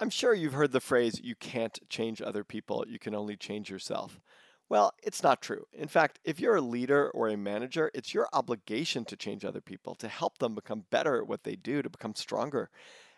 I'm sure you've heard the phrase, you can't change other people, you can only change yourself. Well, it's not true. In fact, if you're a leader or a manager, it's your obligation to change other people, to help them become better at what they do, to become stronger.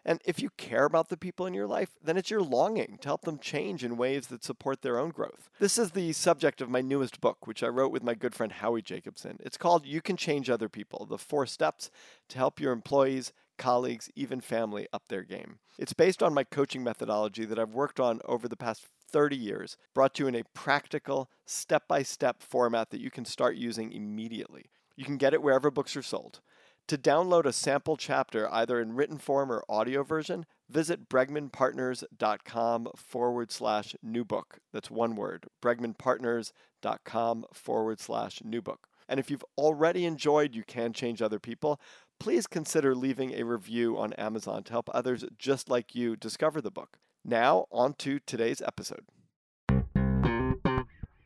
And if you care about the people in your life, then it's your longing to help them change in ways that support their own growth. This is the subject of my newest book, which I wrote with my good friend Howie Jacobson. It's called You Can Change Other People The Four Steps to Help Your Employees colleagues, even family up their game. It's based on my coaching methodology that I've worked on over the past 30 years, brought to you in a practical, step by step format that you can start using immediately. You can get it wherever books are sold. To download a sample chapter, either in written form or audio version, visit bregmanpartners.com forward slash new book. That's one word, bregmanpartners.com forward slash new book. And if you've already enjoyed You Can Change Other People, please consider leaving a review on Amazon to help others just like you discover the book. Now, on to today's episode.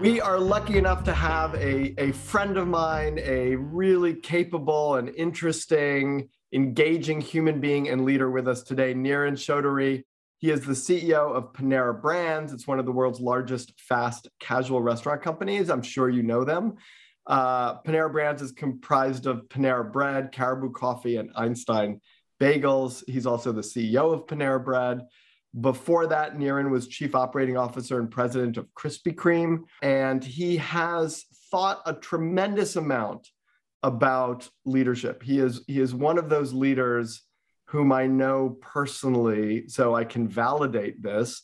We are lucky enough to have a, a friend of mine, a really capable and interesting, engaging human being and leader with us today, Niren Chaudhary. He is the CEO of Panera Brands. It's one of the world's largest fast casual restaurant companies. I'm sure you know them. Uh, Panera Brands is comprised of Panera Bread, Caribou Coffee, and Einstein Bagels. He's also the CEO of Panera Bread. Before that, Niren was chief operating officer and president of Krispy Kreme, and he has thought a tremendous amount about leadership. He is he is one of those leaders whom I know personally, so I can validate this.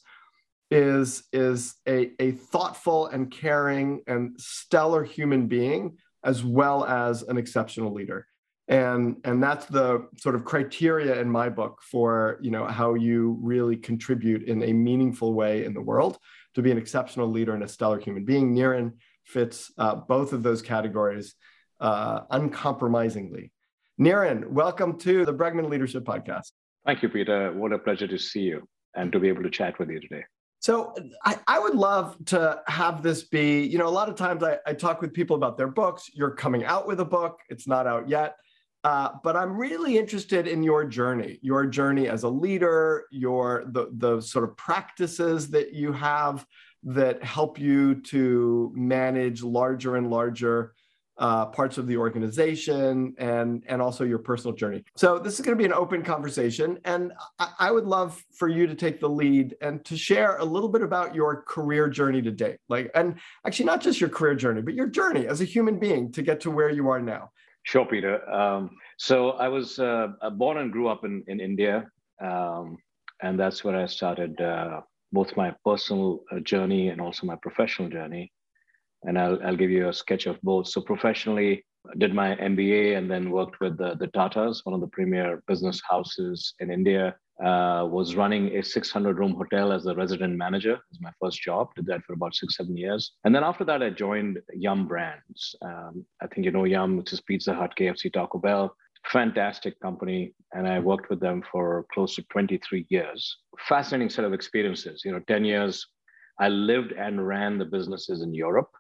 Is is a, a thoughtful and caring and stellar human being as well as an exceptional leader and and that's the sort of criteria in my book for you know how you really contribute in a meaningful way in the world to be an exceptional leader and a stellar human being. Niren fits uh, both of those categories uh, uncompromisingly. Niren welcome to the bregman leadership podcast. Thank you peter. What a pleasure to see you and to be able to chat with you today. So I, I, would love to have this be, you know, a lot of times I, I, talk with people about their books. You're coming out with a book, it's not out yet. Uh, but I'm really interested in your journey, your journey as a leader, your the the sort of practices that you have that help you to manage larger and larger uh, parts of the organization and and also your personal journey. So this is going to be an open conversation, and I, I would love for you to take the lead and to share a little bit about your career journey to date, like and actually not just your career journey, but your journey as a human being to get to where you are now. Sure, Peter. Um, so I was uh, born and grew up in, in India. Um, and that's where I started uh, both my personal uh, journey and also my professional journey. And I'll, I'll give you a sketch of both. So professionally, I did my MBA and then worked with the, the Tatas, one of the premier business houses in India uh, was running a 600 room hotel as a resident manager. It was my first job. Did that for about six, seven years. And then after that, I joined Yum Brands. Um, I think you know Yum, which is Pizza Hut, KFC, Taco Bell. Fantastic company. And I worked with them for close to 23 years. Fascinating set of experiences. You know, 10 years, I lived and ran the businesses in Europe.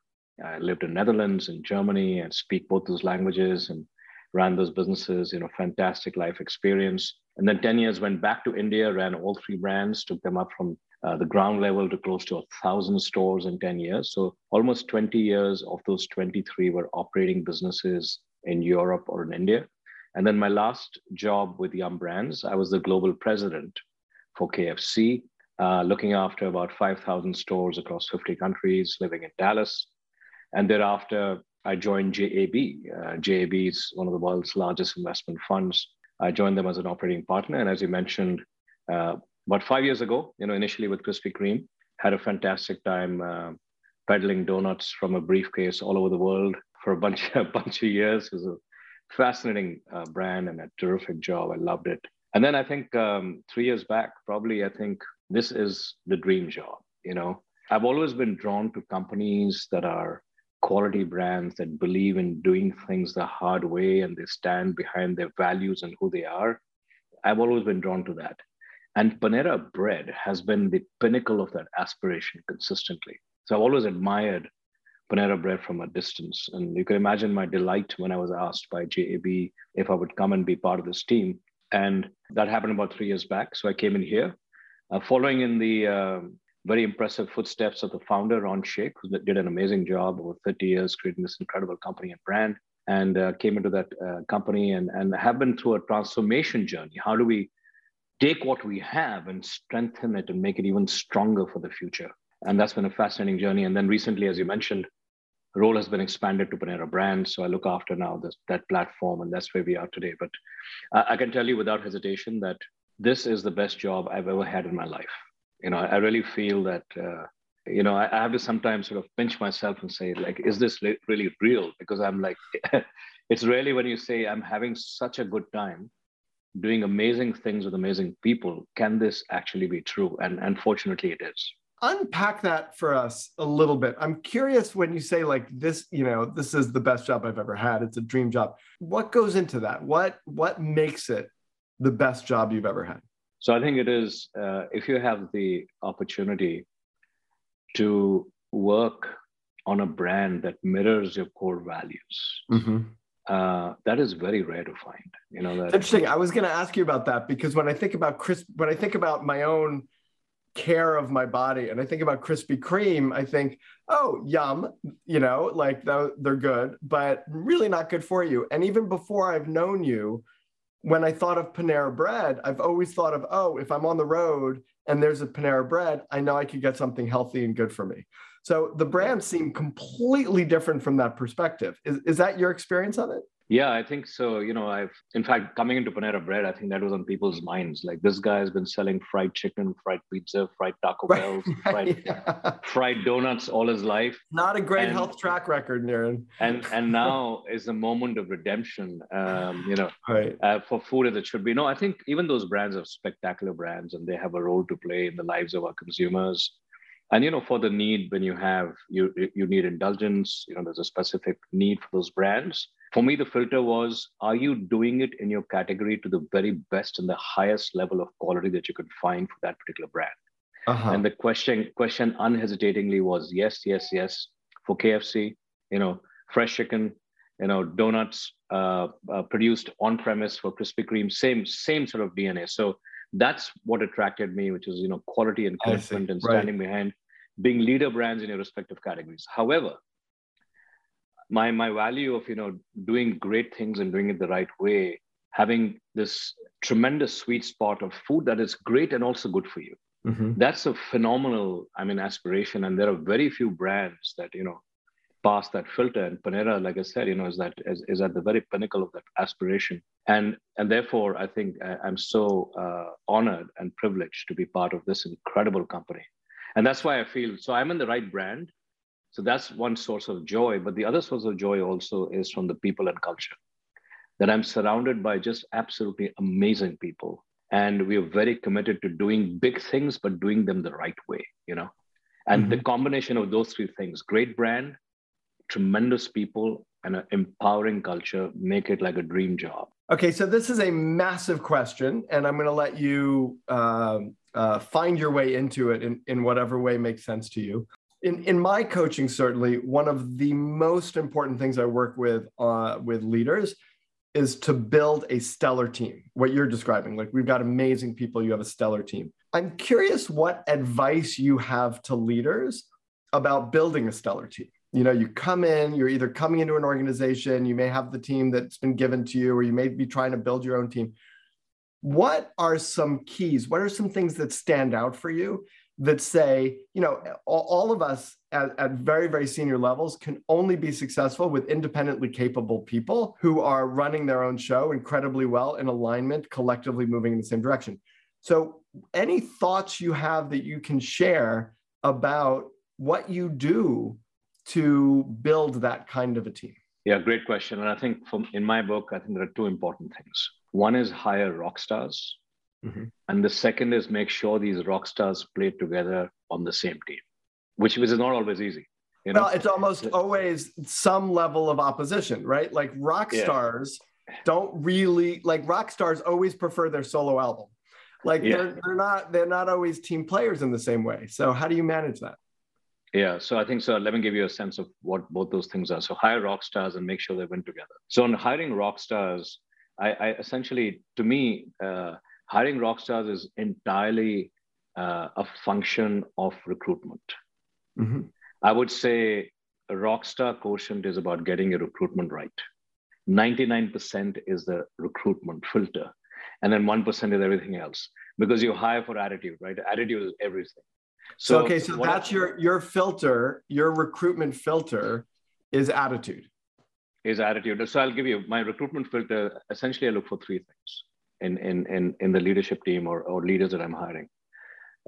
I lived in Netherlands and Germany and speak both those languages and ran those businesses, you know, fantastic life experience. And then 10 years went back to India, ran all three brands, took them up from uh, the ground level to close to a thousand stores in 10 years. So almost 20 years of those 23 were operating businesses in Europe or in India. And then my last job with Yum Brands, I was the global president for KFC, uh, looking after about 5,000 stores across 50 countries, living in Dallas. And thereafter, I joined JAB. Uh, JAB is one of the world's largest investment funds. I joined them as an operating partner. And as you mentioned, uh, about five years ago, you know, initially with Krispy Kreme, had a fantastic time uh, peddling donuts from a briefcase all over the world for a bunch, a bunch of years. It was a fascinating uh, brand and a terrific job. I loved it. And then I think um, three years back, probably, I think this is the dream job. You know, I've always been drawn to companies that are quality brands that believe in doing things the hard way and they stand behind their values and who they are. I've always been drawn to that. And Panera Bread has been the pinnacle of that aspiration consistently. So I've always admired Panera Bread from a distance. And you can imagine my delight when I was asked by JAB if I would come and be part of this team. And that happened about three years back. So I came in here, uh, following in the uh, very impressive footsteps of the founder, Ron Shaich, who did an amazing job over 30 years creating this incredible company and brand. And uh, came into that uh, company and, and have been through a transformation journey. How do we take what we have and strengthen it and make it even stronger for the future? And that's been a fascinating journey. And then recently, as you mentioned, role has been expanded to Panera Brand. So I look after now this, that platform, and that's where we are today. But I, I can tell you without hesitation that this is the best job I've ever had in my life. You know, I really feel that, uh, you know, I, I, have to sometimes sort of pinch myself and say, like, is this really real? Because I'm like, it's really when you say, I'm having such a good time doing amazing things with amazing people. Can this actually be true? And unfortunately, it is unpack that for us a little bit. I'm curious when you say like this, you know, this is the best job I've ever had. It's a dream job. What goes into that? What what makes it the best job you've ever had? So I think it is uh, if you have the opportunity to work on a brand that mirrors your core values. Mm-hmm. Uh, that is very rare to find. You know, that interesting. I was going to ask you about that because when I think about Chris, when I think about my own care of my body and i think about krispy kreme i think oh yum you know like they're good but really not good for you and even before i've known you when i thought of panera bread i've always thought of oh if i'm on the road and there's a panera bread i know i could get something healthy and good for me. So the brands seem completely different from that perspective. Is, is that your experience of it yeah, I think so. You know, I've, in fact, coming into Panera Bread, I think that was on people's minds. Like, this guy has been selling fried chicken, fried pizza, fried Taco Bell, right, fried, yeah. fried donuts all his life. Not a great and, health track record, Niren. And and now is a moment of redemption, um, you know, right. uh, for food as it should be. No, I think even those brands are spectacular brands and they have a role to play in the lives of our consumers and you know for the need when you have you you need indulgence you know there's a specific need for those brands for me the filter was are you doing it in your category to the very best and the highest level of quality that you could find for that particular brand uh-huh. and the question question unhesitatingly was yes yes yes for kfc you know fresh chicken you know donuts uh, uh, produced on premise for krispy kreme same same sort of dna so that's what attracted me, which is you know quality and commitment and standing right. behind being leader brands in your respective categories. However, my my value of you know doing great things and doing it the right way, having this tremendous sweet spot of food that is great and also good for you. Mm-hmm. That's a phenomenal, I mean, aspiration. And there are very few brands that you know pass that filter. And Panera, like I said, you know, is that is, is at the very pinnacle of that aspiration. And and therefore, I think I'm so uh, honored and privileged to be part of this incredible company. And that's why I feel so. I'm in the right brand. So that's one source of joy. But the other source of joy also is from the people and culture. That I'm surrounded by just absolutely amazing people. And we are very committed to doing big things, but doing them the right way, you know? And mm-hmm. the combination of those three things great brand, tremendous people and an empowering culture make it like a dream job. Okay, so this is a massive question, and I'm going to let you um, uh, find your way into it in, in whatever way makes sense to you. In, in my coaching, certainly, one of the most important things I work with uh, with leaders is to build a stellar team. What you're describing, like we've got amazing people, you have a stellar team. I'm curious what advice you have to leaders about building a stellar team you know you come in you're either coming into an organization you may have the team that's been given to you or you may be trying to build your own team what are some keys what are some things that stand out for you that say you know all, of us at, at very very senior levels can only be successful with independently capable people who are running their own show incredibly well in alignment collectively moving in the same direction so any thoughts you have that you can share about what you do to build that kind of a team? Yeah, great question. And I think from in my book, I think there are two important things. One is hire rock stars, Mm-hmm. And the second is make sure these rock stars play together on the same team, which, which is not always easy. You know? Well, it's almost always some level of opposition, right? Like rock yeah. stars don't really like rock stars always prefer their solo album. Like yeah. they're, they're not they're not always team players in the same way. So how do you manage that? Yeah, so I think so. Let me give you a sense of what both those things are. So hire rock stars and make sure they win together. So on hiring rock stars, I, I essentially, to me, uh, hiring rock stars is entirely uh, a function of recruitment. Mm-hmm. I would say a rock star quotient is about getting your recruitment right. 99% is the recruitment filter. And then 1% is everything else because you hire for attitude, right? Attitude is everything. So, so okay, so that's I, your your filter, your recruitment filter is attitude. Is attitude. So I'll give you my recruitment filter. Essentially, I look for three things in in in, in the leadership team or, or leaders that I'm hiring.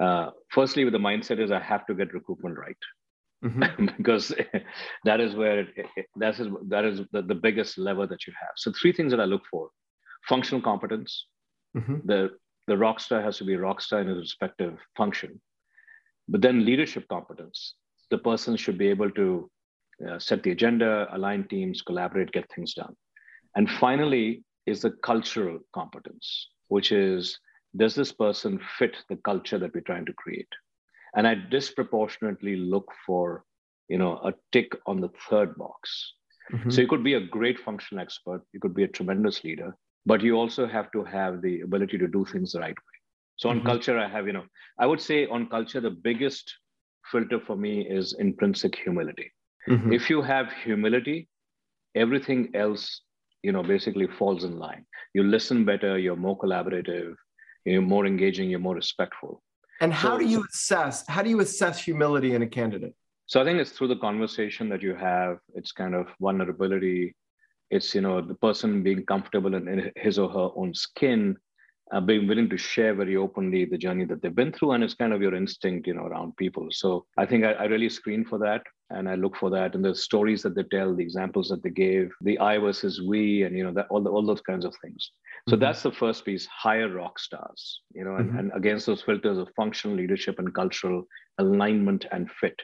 Uh, firstly, with the mindset is I have to get recruitment right. Mm-hmm. because that is where it, it, that is that is the, the biggest lever that you have. So three things that I look for: functional competence. Mm-hmm. The the rock star has to be rock star in his respective function. But then leadership competence. The person should be able to uh, set the agenda, align teams, collaborate, get things done. And finally, is the cultural competence, which is does this person fit the culture that we're trying to create? And I disproportionately look for, you know, a tick on the third box. Mm-hmm. So you could be a great functional expert, you could be a tremendous leader, but you also have to have the ability to do things the right way. So on mm-hmm. culture, I have, you know, I would say on culture, the biggest filter for me is intrinsic humility. Mm-hmm. If you have humility, everything else, you know, basically falls in line. You listen better, you're more collaborative, you're more engaging, you're more respectful. And how so, do you assess? How do you assess humility in a candidate? So I think it's through the conversation that you have. It's kind of vulnerability. It's you know the person being comfortable in, in his or her own skin, uh, being willing to share very openly the journey that they've been through, and it's kind of your instinct, you know, around people. So I think I, I really screen for that, and I look for that, and the stories that they tell, the examples that they gave, the I versus we, and you know that all the, all those kinds of things. So mm-hmm. that's the first piece, hire rock stars, you know, and, mm-hmm. and against those filters of functional leadership and cultural alignment and fit.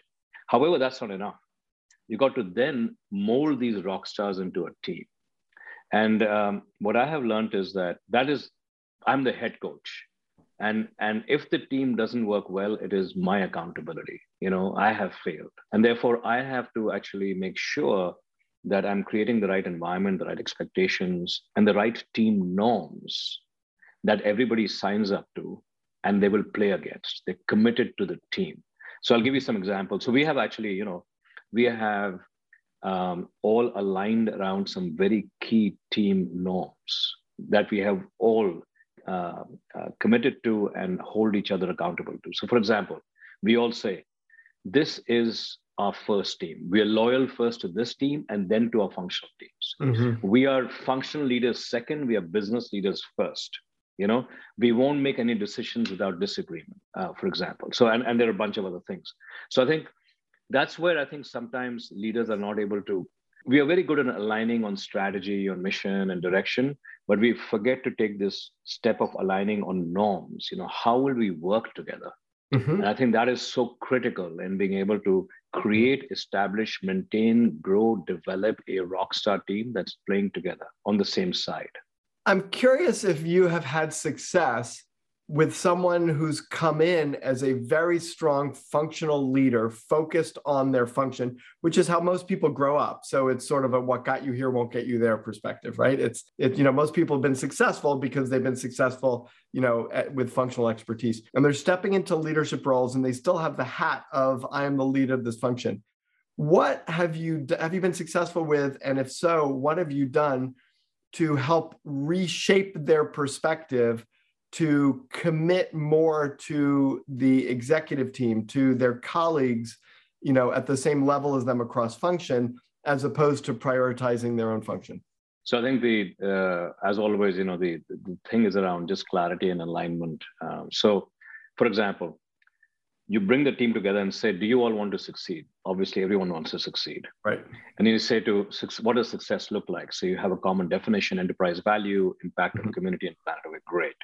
However, that's not enough. You got to then mold these rock stars into a team. And um, what I have learned is that that is, I'm the head coach. And, and if the team doesn't work well, it is my accountability. You know, I have failed. And therefore, I have to actually make sure that I'm creating the right environment, the right expectations, and the right team norms that everybody signs up to and they will play against. They're committed to the team. So I'll give you some examples. So we have actually, you know, we have um, all aligned around some very key team norms that we have all uh, uh, committed to and hold each other accountable to. So, for example, we all say, this is our first team. We are loyal first to this team and then to our functional teams. Mm-hmm. We are functional leaders second. We are business leaders first. You know, we won't make any decisions without disagreement, uh, for example. So, and, and there are a bunch of other things. So, I think that's where I think sometimes leaders are not able to. We are very good at aligning on strategy, on mission and direction, but we forget to take this step of aligning on norms. You know, how will we work together? Mm-hmm. And I think that is so critical in being able to create, establish, maintain, grow, develop a rock star team that's playing together on the same side. I'm curious if you have had success with someone who's come in as a very strong functional leader focused on their function which is how most people grow up. So it's sort of a what got you here won't get you there perspective right? It's it you know most people have been successful because they've been successful you know at, with functional expertise. And they're stepping into leadership roles and they still have the hat of i am the lead of this function. What have you have you been successful with? And if so what have you done to help reshape their perspective to commit more to the executive team, to their colleagues, you know, at the same level as them across function, as opposed to prioritizing their own function. So I think the, uh, as always, you know, the, the thing is around just clarity and alignment. Um, so, for example, you bring the team together and say, "Do you all want to succeed?" Obviously, everyone wants to succeed, right? And you say to, "What does success look like?" So you have a common definition: enterprise value, impact mm-hmm. on community and planet. Okay, great.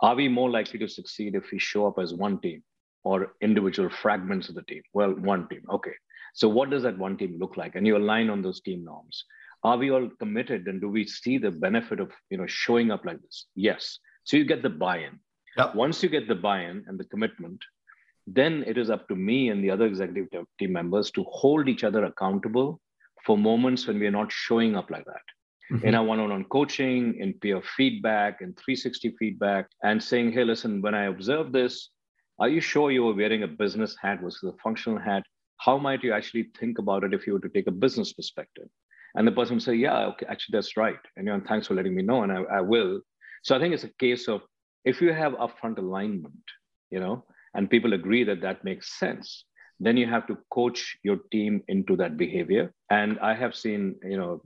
Are we more likely to succeed if we show up as one team or individual fragments of the team? Well, one team. Okay. So what does that one team look like? And you align on those team norms. Are we all committed and do we see the benefit of you know showing up like this? Yes. So you get the buy-in. Yep. Once you get the buy-in and the commitment, then it is up to me and the other executive team members to hold each other accountable for moments when we are not showing up like that. Mm-hmm. In our one on one coaching, in peer feedback, in 360 feedback, and saying, hey, listen, when I observe this, are you sure you were wearing a business hat versus a functional hat? How might you actually think about it if you were to take a business perspective? And the person would say, yeah, okay, actually, that's right. And you know, thanks for letting me know, and I, I will. So I think it's a case of if you have upfront alignment, you know, and people agree that that makes sense, then you have to coach your team into that behavior. And I have seen, you know,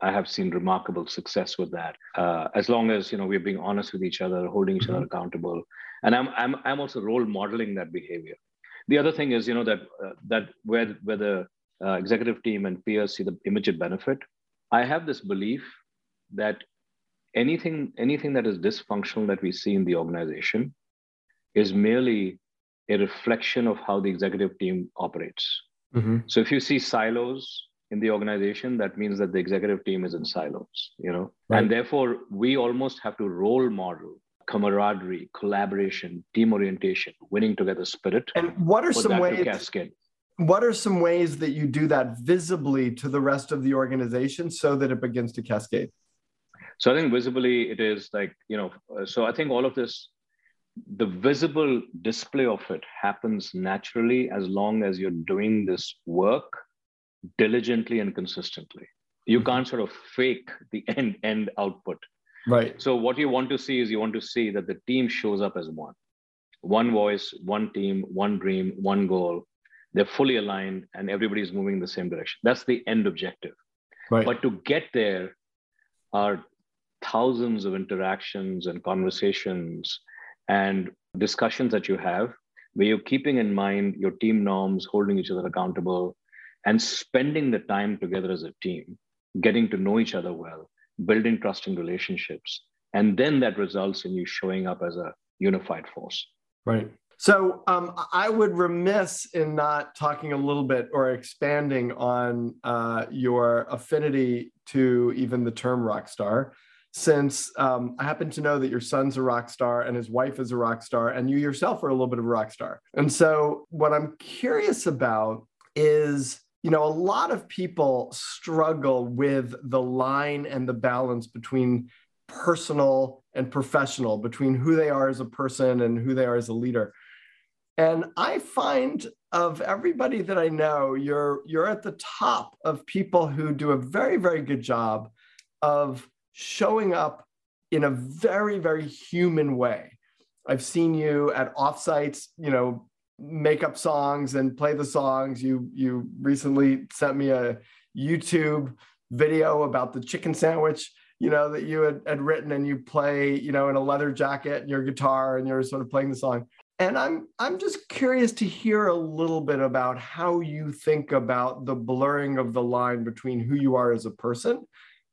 I have seen remarkable success with that. Uh, as long as you know we're being honest with each other, holding each mm-hmm. other accountable, and I'm I'm I'm also role modeling that behavior. The other thing is you know that uh, that where where the uh, executive team and peers see the immediate benefit. I have this belief that anything anything that is dysfunctional that we see in the organization is merely a reflection of how the executive team operates. Mm-hmm. So if you see silos in the organization, that means that the executive team is in silos, you know, right. and therefore we almost have to role model camaraderie, collaboration, team orientation, winning together spirit. And what are some ways? Cascade. What are some ways that you do that visibly to the rest of the organization so that it begins to cascade? So I think visibly it is like you know. Uh, so I think all of this the visible display of it happens naturally as long as you're doing this work diligently and consistently. You mm-hmm. can't sort of fake the end end output. Right. So what you want to see is you want to see that the team shows up as one. One voice one team one dream one goal. They're fully aligned and everybody's moving in the same direction. That's the end objective. Right. but to get there are thousands of interactions and conversations and discussions that you have where you're keeping in mind your team norms, holding each other accountable, and spending the time together as a team, getting to know each other well, building trusting relationships. And then that results in you showing up as a unified force. Right. So um, I would remiss in not talking a little bit or expanding on uh, your affinity to even the term rock star since um, I happen to know that your son's a rock star and his wife is a rock star, and you yourself are a little bit of a rock star. And so, what I'm curious about is you know, a lot of people struggle with the line and the balance between personal and professional, between who they are as a person and who they are as a leader. And I find of everybody that I know, you're you're at the top of people who do a very, very good job of showing up in a very, very human way. I've seen you at offsites, you know, make up songs and play the songs. You you recently sent me a YouTube video about the chicken sandwich, you know, that you had, had written and you play, you know, in a leather jacket and your guitar and you're sort of playing the song. And I'm I'm just curious to hear a little bit about how you think about the blurring of the line between who you are as a person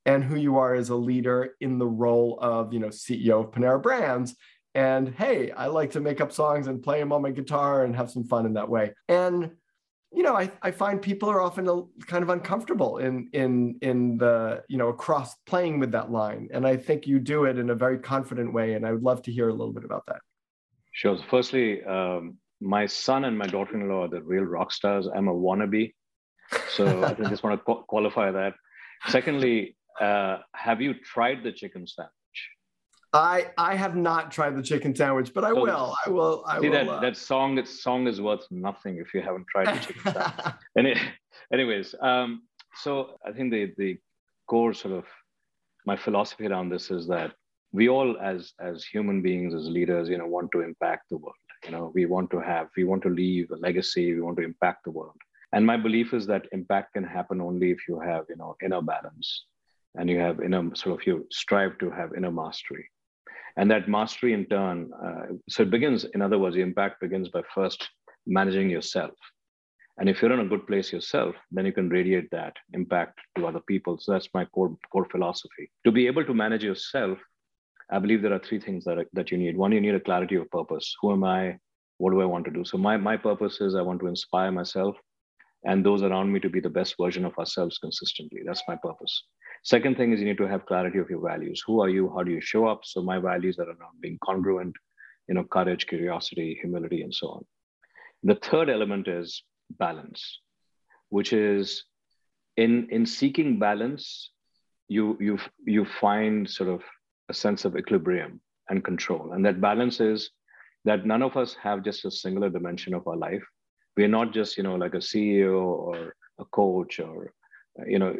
and who you are as a leader in the role of, you know, CEO of Panera Brands. And hey, I like to make up songs and play them on my guitar and have some fun in that way. And you know, I, I find people are often a, kind of uncomfortable in in in the you know across playing with that line, and I think you do it in a very confident way. And I would love to hear a little bit about that. Sure. So firstly, um, my son and my daughter-in-law are the real rock stars. I'm a wannabe, so I just want to qualify that. Secondly, uh, have you tried the chicken sandwich? I I have not tried the chicken sandwich, but I so, will. I will. I see will, that uh... that song. That song is worth nothing if you haven't tried the chicken sandwich. Any, anyways, um, so I think the the core sort of my philosophy around this is that we all, as as human beings, as leaders, you know, want to impact the world. You know, we want to have, we want to leave a legacy. We want to impact the world. And my belief is that impact can happen only if you have, you know, inner balance and you have inner sort of you strive to have inner mastery and that mastery in turn uh, so it begins in other words the impact begins by first managing yourself and if you're in a good place yourself then you can radiate that impact to other people so that's my core core philosophy to be able to manage yourself I believe there are three things that, are, that you need. One, you need a clarity of purpose. Who am I? What do I want to do? So my, my purpose is I want to inspire myself and those around me to be the best version of ourselves consistently. That's my purpose. Second thing is you need to have clarity of your values. Who are you? How do you show up? So my values are around being congruent, you know, courage, curiosity, humility, and so on. The third element is balance, which is in in seeking balance, you you you find sort of a sense of equilibrium and control, and that balance is that none of us have just a singular dimension of our life. We're not just you know like a CEO or a coach or you know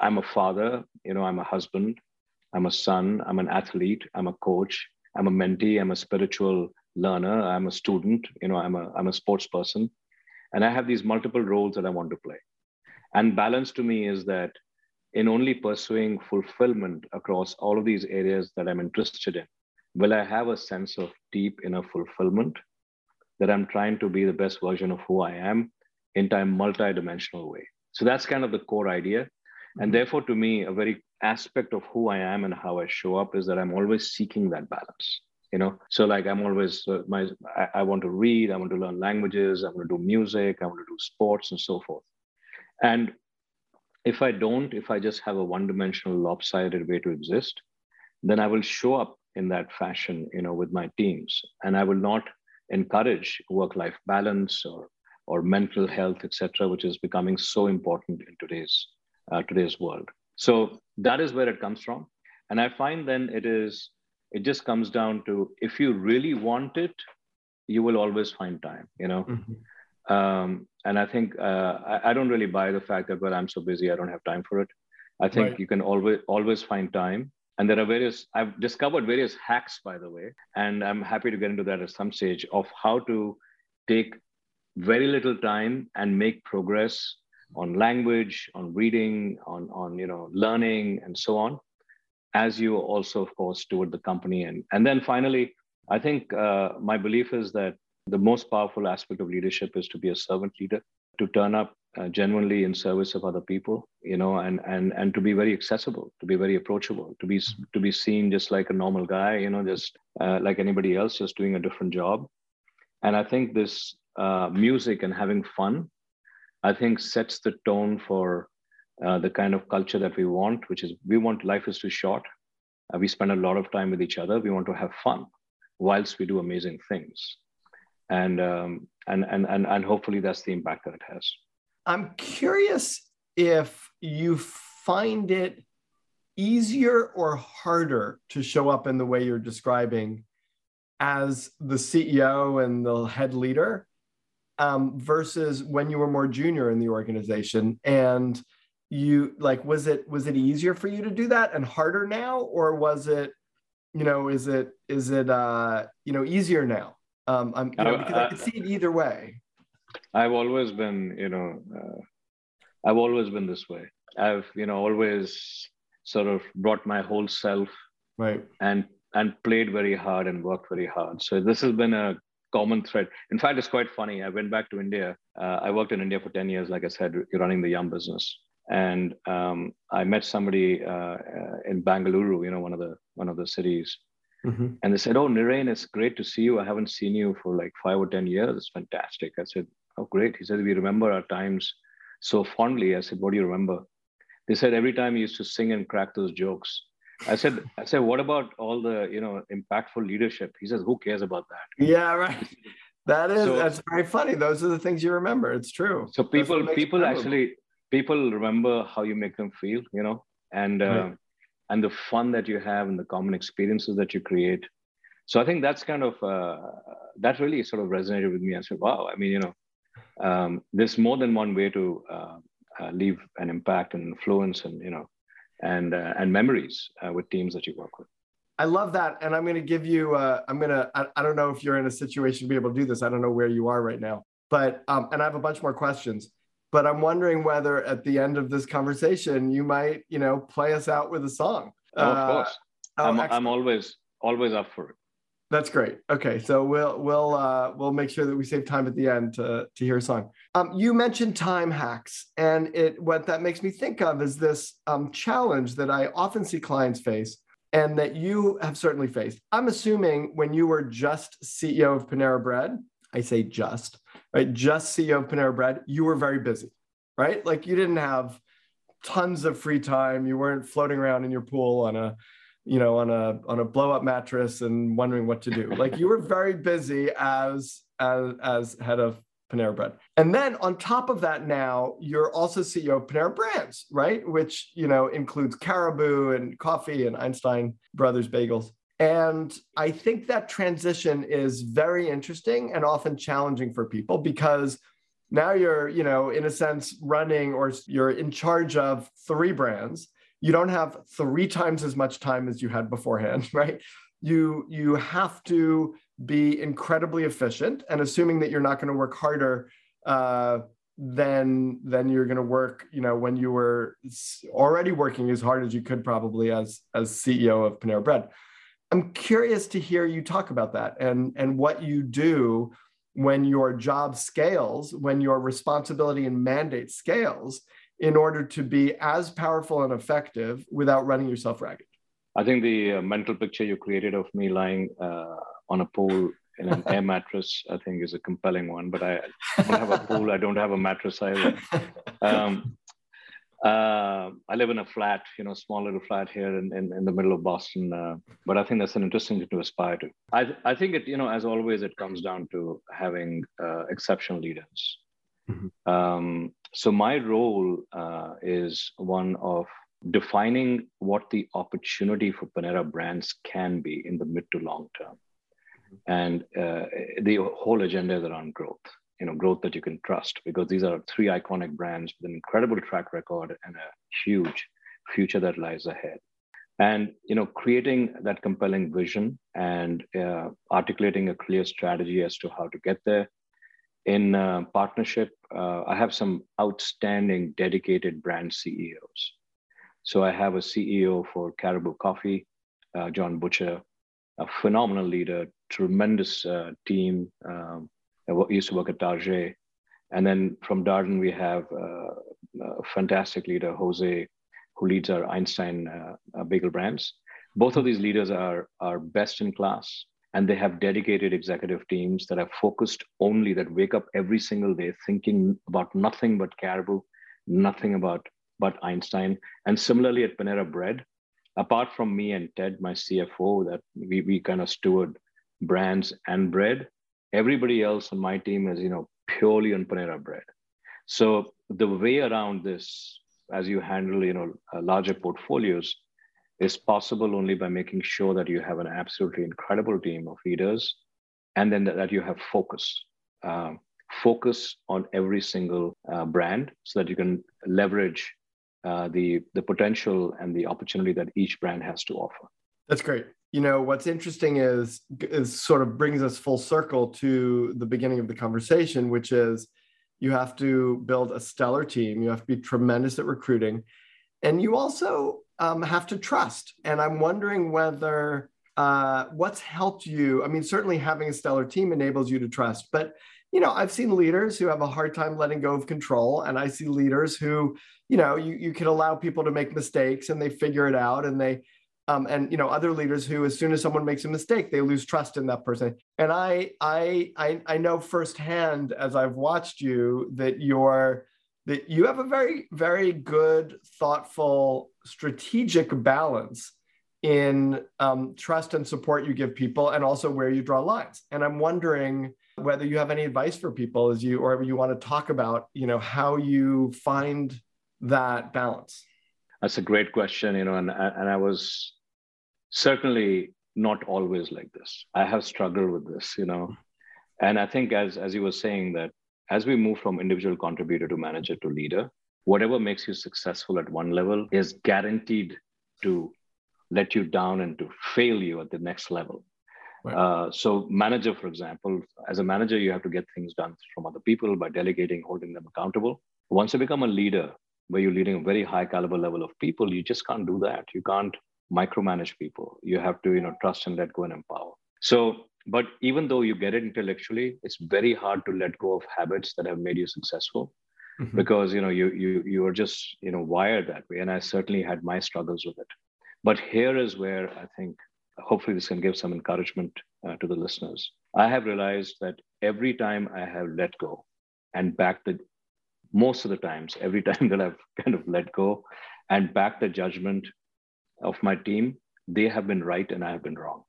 i'm a father you know i'm a husband i'm a son i'm an athlete i'm a coach i'm a mentee i'm a spiritual learner i'm a student you know i'm a i'm a sports person. And i have these multiple roles that i want to play. And balance to me is that in only pursuing fulfillment across all of these areas that i'm interested in will i have a sense of deep inner fulfillment that i'm trying to be the best version of who i am in a multi-dimensional way so that's kind of the core idea. And mm-hmm. therefore, to me, a very aspect of who I am and how I show up is that I'm always seeking that balance. You know, so like I'm always uh, my I, I want to read, I want to learn languages, I want to do music, I want to do sports, and so forth. And if I don't, if I just have a one-dimensional, lopsided way to exist, then I will show up in that fashion, you know, with my teams, and I will not encourage work-life balance or or mental health, etc., which is becoming so important in today's uh, today's world. So that is where it comes from, and I find then it is it just comes down to if you really want it, you will always find time. You know. Mm-hmm. Um, and I think uh, I, I, don't really buy the fact that well I'm so busy I don't have time for it. I think right. you can always always find time and there are various i've discovered various hacks by the way and i'm happy to get into that at some stage of how to take very little time and make progress on language on reading on on you know learning and so on as you also of course steward the company. And and then finally i think uh, my belief is that the most powerful aspect of leadership is to be a servant leader to turn up uh, genuinely in service of other people you know and and and to be very accessible to be very approachable to be to be seen just like a normal guy you know just uh, like anybody else just doing a different job and i think this uh, music and having fun, I think sets the tone for uh, the kind of culture that we want, which is we want life is too short. Uh, we spend a lot of time with each other. We want to have fun whilst we do amazing things. And, um, and, and, and, and hopefully that's the impact that it has. I'm curious if you find it easier or harder to show up in the way you're describing as the CEO and the head leader um, versus when you were more junior in the organization and you like was it was it easier for you to do that and harder now? Or was it you know is it is it uh you know easier now? Um i'm you know, because i, I could see it either way i've always been you know uh, i've always been this way i've you know always sort of brought my whole self right and and played very hard and worked very hard so this has been a common thread. In fact, it's quite funny. I went back to India. Uh, I worked in India for 10 years, like I said, running the Yum business. And um, I met somebody uh, uh, in Bangalore, you know, one of the one of the cities. Mm-hmm. And they said, "Oh, Niren, it's great to see you. I haven't seen you for like five or ten years. It's fantastic." I said, "Oh, great." He said, "We remember our times so fondly." I said, "What do you remember?" They said, "Every time you used to sing and crack those jokes." I said, I said, what about all the you know impactful leadership? He says, who cares about that? Yeah, right. That is so, that's very funny. Those are the things you remember. It's true. So people people actually people remember how you make them feel, you know, and uh, and the fun that you have and the common experiences that you create. So I think that's kind of uh, that really sort of resonated with me. I said, wow. I mean, you know, um, there's more than one way to uh, uh leave an impact and influence, and you know, and uh, and memories uh, with teams that you work with. I love that, and I'm going to give you. Uh, I'm going to. I don't know if you're in a situation to be able to do this. I don't know where you are right now, but um, and I have a bunch more questions. But I'm wondering whether at the end of this conversation you might, you know, play us out with a song. Oh, of course. Uh, I'm, I'm always always up for it. That's great. Okay, so we'll we'll uh, we'll make sure that we save time at the end to to hear a song. Um, you mentioned time hacks, and it what that makes me think of is this um, challenge that I often see clients face, and that you have certainly faced. I'm assuming when you were just CEO of Panera Bread, I say just, right? Just CEO of Panera Bread, you were very busy, right? Like you didn't have tons of free time. You weren't floating around in your pool on a, you know, on a on a blow up mattress and wondering what to do. Like you were very busy as as as head of Panera Bread. And then on top of that, now you're also CEO of Panera Brands, right? Which you know includes Caribou and coffee and Einstein Brothers bagels. And I think that transition is very interesting and often challenging for people because now you're, you know, in a sense, running or you're in charge of three brands. You don't have three times as much time as you had beforehand, right? You you have to be incredibly efficient, and assuming that you're not going to work harder uh, than than you're going to work, you know, when you were already working as hard as you could probably as as CEO of Panera Bread. I'm curious to hear you talk about that and and what you do when your job scales, when your responsibility and mandate scales, in order to be as powerful and effective without running yourself ragged? I think the uh, mental picture you created of me lying uh, on a pool in an air mattress, I think, is a compelling one. But I don't have a pool. I don't have a mattress either. Um, uh, I live in a flat, you know, small little flat here in, in, in the middle of Boston. Uh, but I think that's an interesting thing to aspire to. I, I think it, you know, as always, it comes down to having uh, exceptional leaders. Mm-hmm. Um, so my role uh, is one of defining what the opportunity for Panera brands can be in the mid to long term. Mm-hmm. And uh, the whole agenda is around growth you know growth that you can trust because these are three iconic brands with an incredible track record and a huge future that lies ahead and you know creating that compelling vision and uh, articulating a clear strategy as to how to get there in uh, partnership uh, i have some outstanding dedicated brand ceos so i have a ceo for caribou coffee uh, john butcher a phenomenal leader tremendous uh, team um, I used to work at Target. And then from Darden, we have uh, a fantastic leader, Jose, who leads our Einstein uh, bagel brands. Both of these leaders are, are best in class, and they have dedicated executive teams that are focused only, that wake up every single day thinking about nothing but Caribou, nothing about but Einstein. And similarly at Panera Bread, apart from me and Ted, my CFO, that we, we kind of steward brands and bread, Everybody else on my team is, you know, purely on Panera bread. So the way around this, as you handle, you know, uh, larger portfolios, is possible only by making sure that you have an absolutely incredible team of leaders, and then that, you have focus. Uh, focus on every single uh, brand so that you can leverage uh, the the potential and the opportunity that each brand has to offer. That's great you know what's interesting is is sort of brings us full circle to the beginning of the conversation which is you have to build a stellar team you have to be tremendous at recruiting and you also um, have to trust. And i'm wondering whether uh, what's helped you? I mean certainly having a stellar team enables you to trust but you know i've seen leaders who have a hard time letting go of control and i see leaders who you know you, you can allow people to make mistakes and they figure it out and they um, and you know other leaders who as soon as someone makes a mistake they lose trust in that person. And I, I i i know firsthand as i've watched you that you're that you have a very very good thoughtful strategic balance in um, trust and support you give people and also where you draw lines. And i'm wondering whether you have any advice for people as you or you want to talk about you know how you find that balance? That's a great question, you know, and and I was certainly not always like this. I have struggled with this, you know, and I think as as you were saying that as we move from individual contributor to manager to leader, whatever makes you successful at one level is guaranteed to let you down and to fail you at the next level. Right. Uh, so, manager, for example, as a manager, you have to get things done from other people by delegating, holding them accountable. Once you become a leader, where you're leading a very high caliber level of people, you just can't do that. You can't micromanage people. You have to, you know, trust and let go and empower. So, but even though you get it intellectually, it's very hard to let go of habits that have made you successful. Mm-hmm. Because you know you you you are just you know wired that way, and I certainly had my struggles with it. But here is where I think hopefully this can give some encouragement uh, to the listeners. I have realized that every time I have let go and back the most of the times, every time that I've kind of let go and back the judgment of my team, they have been right and I have been wrong.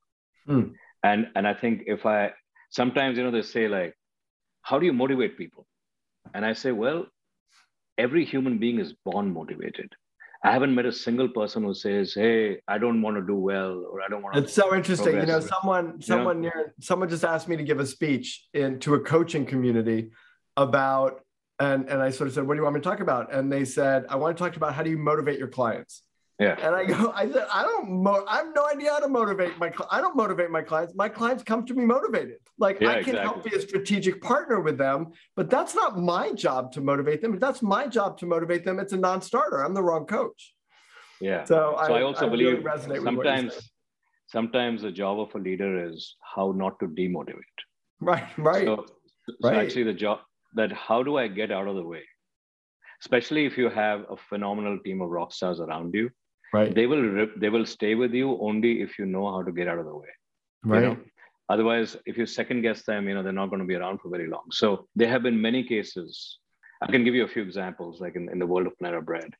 Hmm. And and I think if I sometimes you know they say like, how do you motivate people? And I say, well, every human being is born motivated. I haven't met a single person who says, "Hey, I don't want to do well," or "I don't want to." It's so interesting. You know, someone, someone you know? near, someone just asked me to give a speech into a coaching community about, and and I sort of said, "What do you want me to talk about?" And they said, "I want to talk about how do you motivate your clients." Yeah. And I go, I said, I don't, mo- I have no idea how to motivate my, cl- I don't motivate my clients. My clients come to me motivated. Like yeah, I can exactly. help be a strategic partner with them, but that's not my job to motivate them. That's my job to motivate them. It's a non-starter. I'm the wrong coach. Yeah. So, so I, I, also I believe really sometimes, sometimes the job of a leader is how not to demotivate. Right. Right. So, right. so actually the job that how do I get out of the way? Especially if you have a phenomenal team of rock stars around you right. They will rip, they will stay with you only if you know how to get out of the way. Right. you know? otherwise if you second guess them you know they're not going to be around for very long. So there have been many cases. I can give you a few examples like in, in the world of panera bread.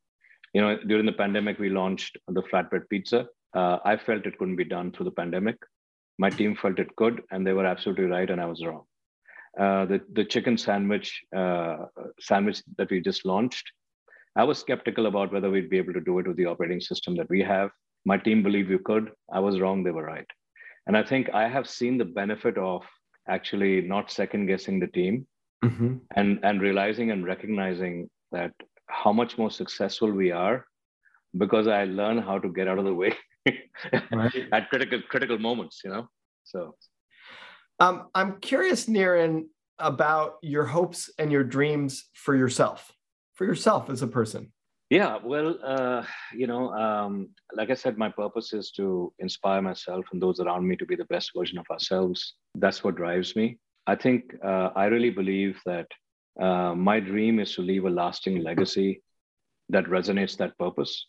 You know during the pandemic we launched the flatbread pizza. Uh, i felt it couldn't be done through the pandemic. My team felt it could and they were absolutely right and i was wrong. Uh, the, the chicken sandwich uh, sandwich that we just launched I was skeptical about whether we'd be able to do it with the operating system that we have. My team believed we could. I was wrong. They were right. And I think I have seen the benefit of actually not second guessing the team mm-hmm. and, and realizing and recognizing that how much more successful we are because I learn how to get out of the way right. at critical critical moments, you know. So um, I'm curious, Niren, about your hopes and your dreams for yourself for yourself as a person? Yeah, well, uh, you know, um, like I said, my purpose is to inspire myself and those around me to be the best version of ourselves. That's what drives me. I think uh, I really believe that uh, my dream is to leave a lasting legacy that resonates that purpose,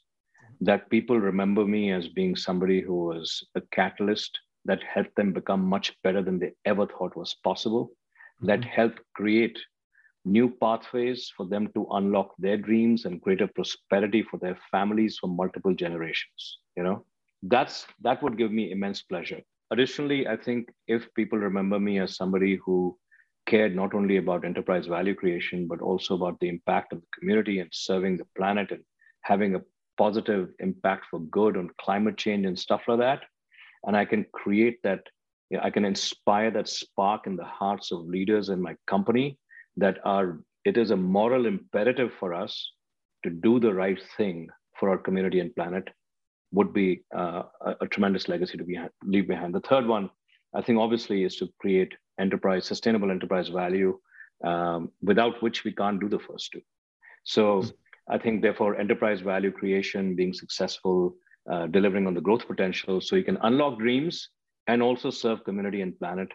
that people remember me as being somebody who was a catalyst that helped them become much better than they ever thought was possible, mm-hmm. that helped create new pathways for them to unlock their dreams and greater prosperity for their families for multiple generations you know? That's that would give me immense pleasure. Additionally i think if people remember me as somebody who cared not only about enterprise value creation but also about the impact of the community and serving the planet and having a positive impact for good on climate change and stuff like that and i can create that you know, i can inspire that spark in the hearts of leaders in my company that are it is a moral imperative for us to do the right thing for our community and planet would be uh, a, a, tremendous legacy to be, leave behind. The third one, I think, obviously, is to create enterprise, sustainable enterprise value, um, without which we can't do the first two. So, I think, therefore, enterprise value creation, being successful, uh, delivering on the growth potential, so you can unlock dreams and also serve community and planet,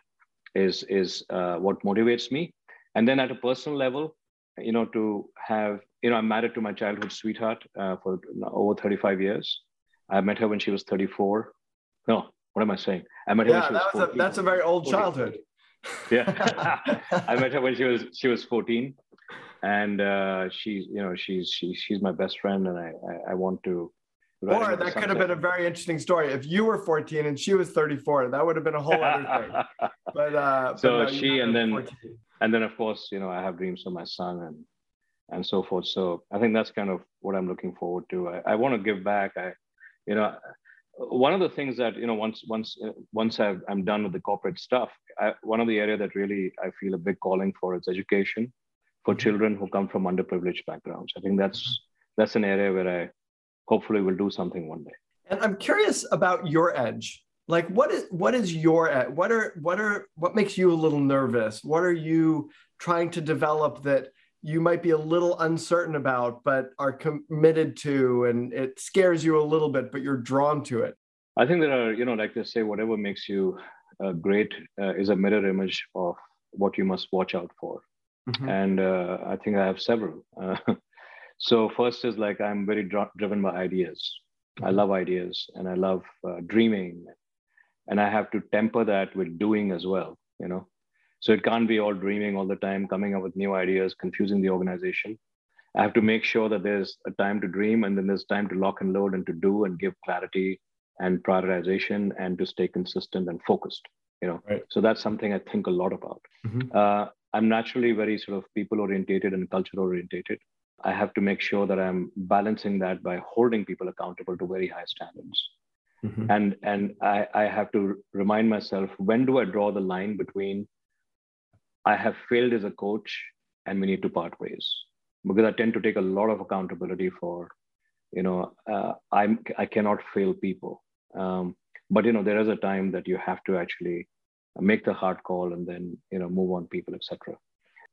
is is uh, what motivates me. And then at a personal level, you know, to have, you know, I'm married to my childhood sweetheart uh, for over 35 years. I met her when she was 34. No, what am I saying? I met her yeah, when she was, was a, that's a very old 14. childhood. yeah, I met her when she was she was 14, and uh, she's you know she's she's she's my best friend, and I I, I want to or that could have been a very interesting story. If you were 14 and she was 34, that would have been a whole other thing. But uh, so but no, she and then 14 and then of course you know i have dreams for my son and and so forth. So i think that's kind of what i'm looking forward to. I, I want to give back. I you know one of the things that you know once once once i am done with the corporate stuff I, one of the area that really i feel a big calling for is education for mm-hmm. children who come from underprivileged backgrounds. I think that's that's an area where i hopefully will do something one day. And i'm curious about your edge like what is what is your what are what are what makes you a little nervous what are you trying to develop that you might be a little uncertain about but are committed to and it scares you a little bit but you're drawn to it i think there are you know like they say whatever makes you uh, great uh, is a mirror image of what you must watch out for mm-hmm. and uh, i think i have several uh, so first is like i'm very dr- driven by ideas I mm-hmm. love ideas and I love uh, dreaming. And I have to temper that with doing as well, you know. So it can't be all dreaming all the time, coming up with new ideas, confusing the organization. I have to make sure that there's a time to dream and then there's time to lock and load and to do and give clarity and prioritization and to stay consistent and focused you know right. so that's something i think a lot about mm-hmm. uh, i'm naturally very sort of people orientated and culture orientated i have to make sure that i'm balancing that by holding people accountable to very high standards mm-hmm. and and I, I have to remind myself when do i draw the line between i have failed as a coach and we need to part ways because i tend to take a lot of accountability for you know uh, i'm i cannot fail people. Um, but you know there is a time that you have to actually make the hard call and then you know move on people etc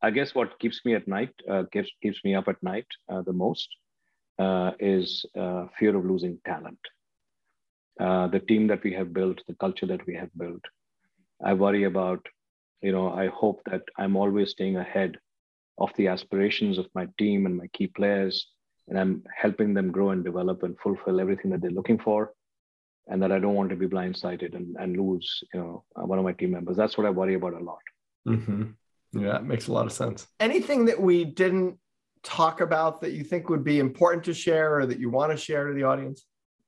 i guess what keeps me at night uh, keeps, keeps me up at night uh, the most uh, is uh, fear of losing talent uh, the team that we have built the culture that we have built i worry about you know i hope that i'm always staying ahead of the aspirations of my team and my key players and i'm helping them grow and develop and fulfill everything that they're looking for and that I don't want to be blindsided and, and lose, you know, one of my team members. That's what I worry about a lot. Mm-hmm. Yeah, that makes a lot of sense. Anything that we didn't talk about that you think would be important to share or that you want to share to the audience?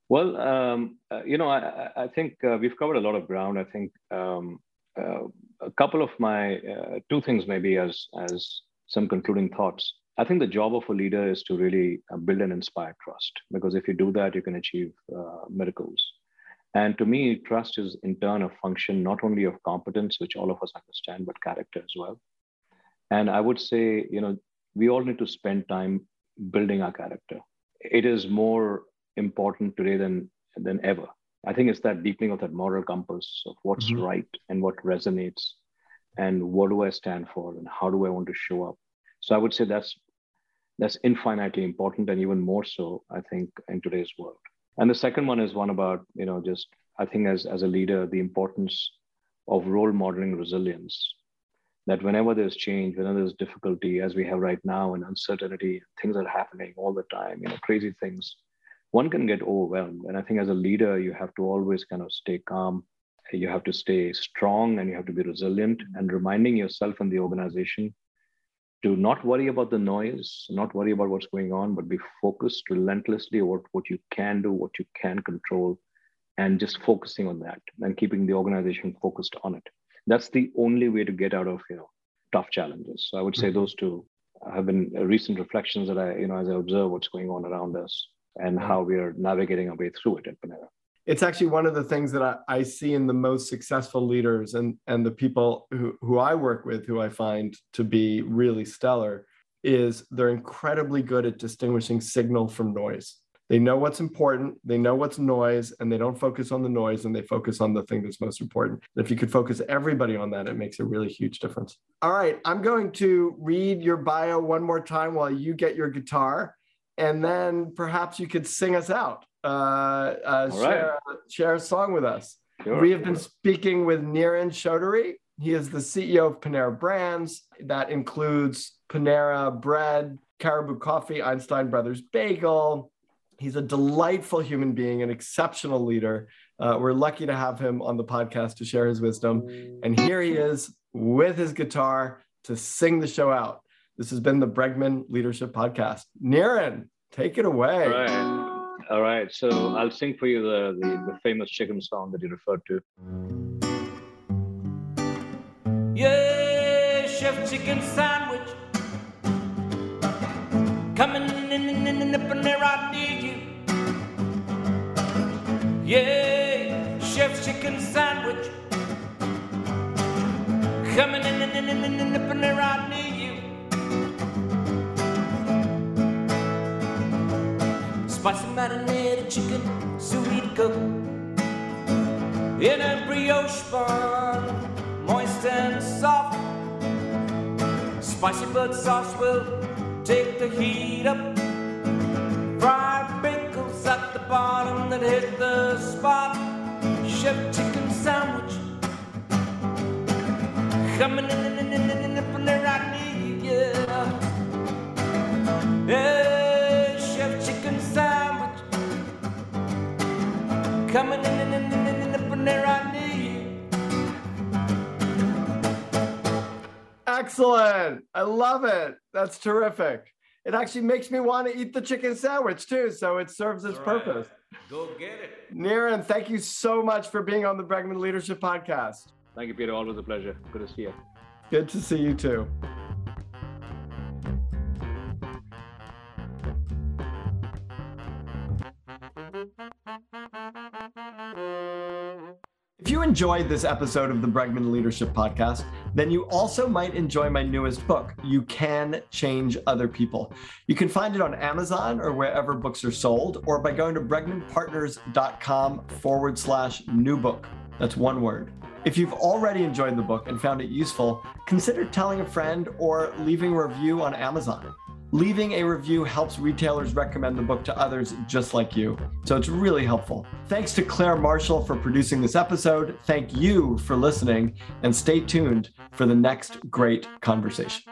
Well, um, uh, you know, I, I think uh, we've covered a lot of ground. I think um, uh, a couple of my uh, two things maybe as as some concluding thoughts. I think the job of a leader is to really uh, build and inspire trust because if you do that, you can achieve uh, miracles. And to me, trust is in turn a function not only of competence, which all of us understand, but character as well. And I would say, you know, we all need to spend time building our character. It is more important today than than ever. I think it's that deepening of that moral compass of what's mm-hmm. right and what resonates, and what do I stand for, and how do I want to show up. So I would say that's that's infinitely important, and even more so, I think, in today's world. And the second one is one about, you know, just I think as, as a leader, the importance of role modeling resilience. That whenever there's change, whenever there's difficulty, as we have right now, and uncertainty, things are happening all the time, you know, crazy things, one can get overwhelmed. And I think as a leader, you have to always kind of stay calm. You have to stay strong and you have to be resilient and reminding yourself and the organization to not worry about the noise, not worry about what's going on, but be focused relentlessly about what you can do, what you can control, and just focusing on that and keeping the organization focused on it. That's the only way to get out of you know tough challenges. So I would say mm-hmm. those two have been recent reflections that I, you know, as I observe what's going on around us and mm-hmm. how we are navigating our way through it at Panera it's actually one of the things that I, I, see in the most successful leaders and and the people who, who I work with who I find to be really stellar is they're incredibly good at distinguishing signal from noise. They know what's important, they know what's noise, and they don't focus on the noise and they focus on the thing that's most important. And if you could focus everybody on that, it makes a really huge difference. All right, I'm going to read your bio one more time while you get your guitar, and then perhaps you could sing us out uh, uh, share, right. share a song with us. Sure. We have been speaking with Niren Chaudhary. He is the CEO of Panera Brands. That includes Panera Bread, Caribou Coffee, Einstein Brothers Bagel. He's a delightful human being, an exceptional leader. Uh, we're lucky to have him on the podcast to share his wisdom. And here he is with his guitar to sing the show out. This has been the Bregman Leadership Podcast. Niren, take it away. All right. All right. So I'll sing for you the, the, the famous chicken song that you referred to. Yeah, chef chicken sandwich. Coming in, in, in, in up in there, I need you. Yeah, chef chicken sandwich. Coming in, in, in, in, in up in there, I need Spicy marinated chicken, sweet cook in a brioche bun, moist and soft. Spicy bird sauce will take the heat up. Fried pickles at the bottom that hit the spot. Chef chicken sandwich coming in, in, in, in, in, in, in, in, I need, yeah. yeah. Coming in and up and there I need. Excellent. I love it. That's terrific. It actually makes me want to eat the chicken sandwich too. So it serves its right. purpose. Go get it. Niren, thank you so much for being on the Bregman Leadership Podcast. Thank you, Peter. Always a pleasure. Good to see you. Good to see you too. You enjoyed this episode of the Bregman Leadership Podcast, then you also might enjoy my newest book, You Can Change Other People. You can find it on Amazon or wherever books are sold, or by going to bregmanpartners.com forward slash new book. That's one word. If you've already enjoyed the book and found it useful, consider telling a friend or leaving a review on Amazon. Leaving a review helps retailers recommend the book to others just like you. So it's really helpful. Thanks to Claire Marshall for producing this episode. Thank you for listening and stay tuned for the next great conversation.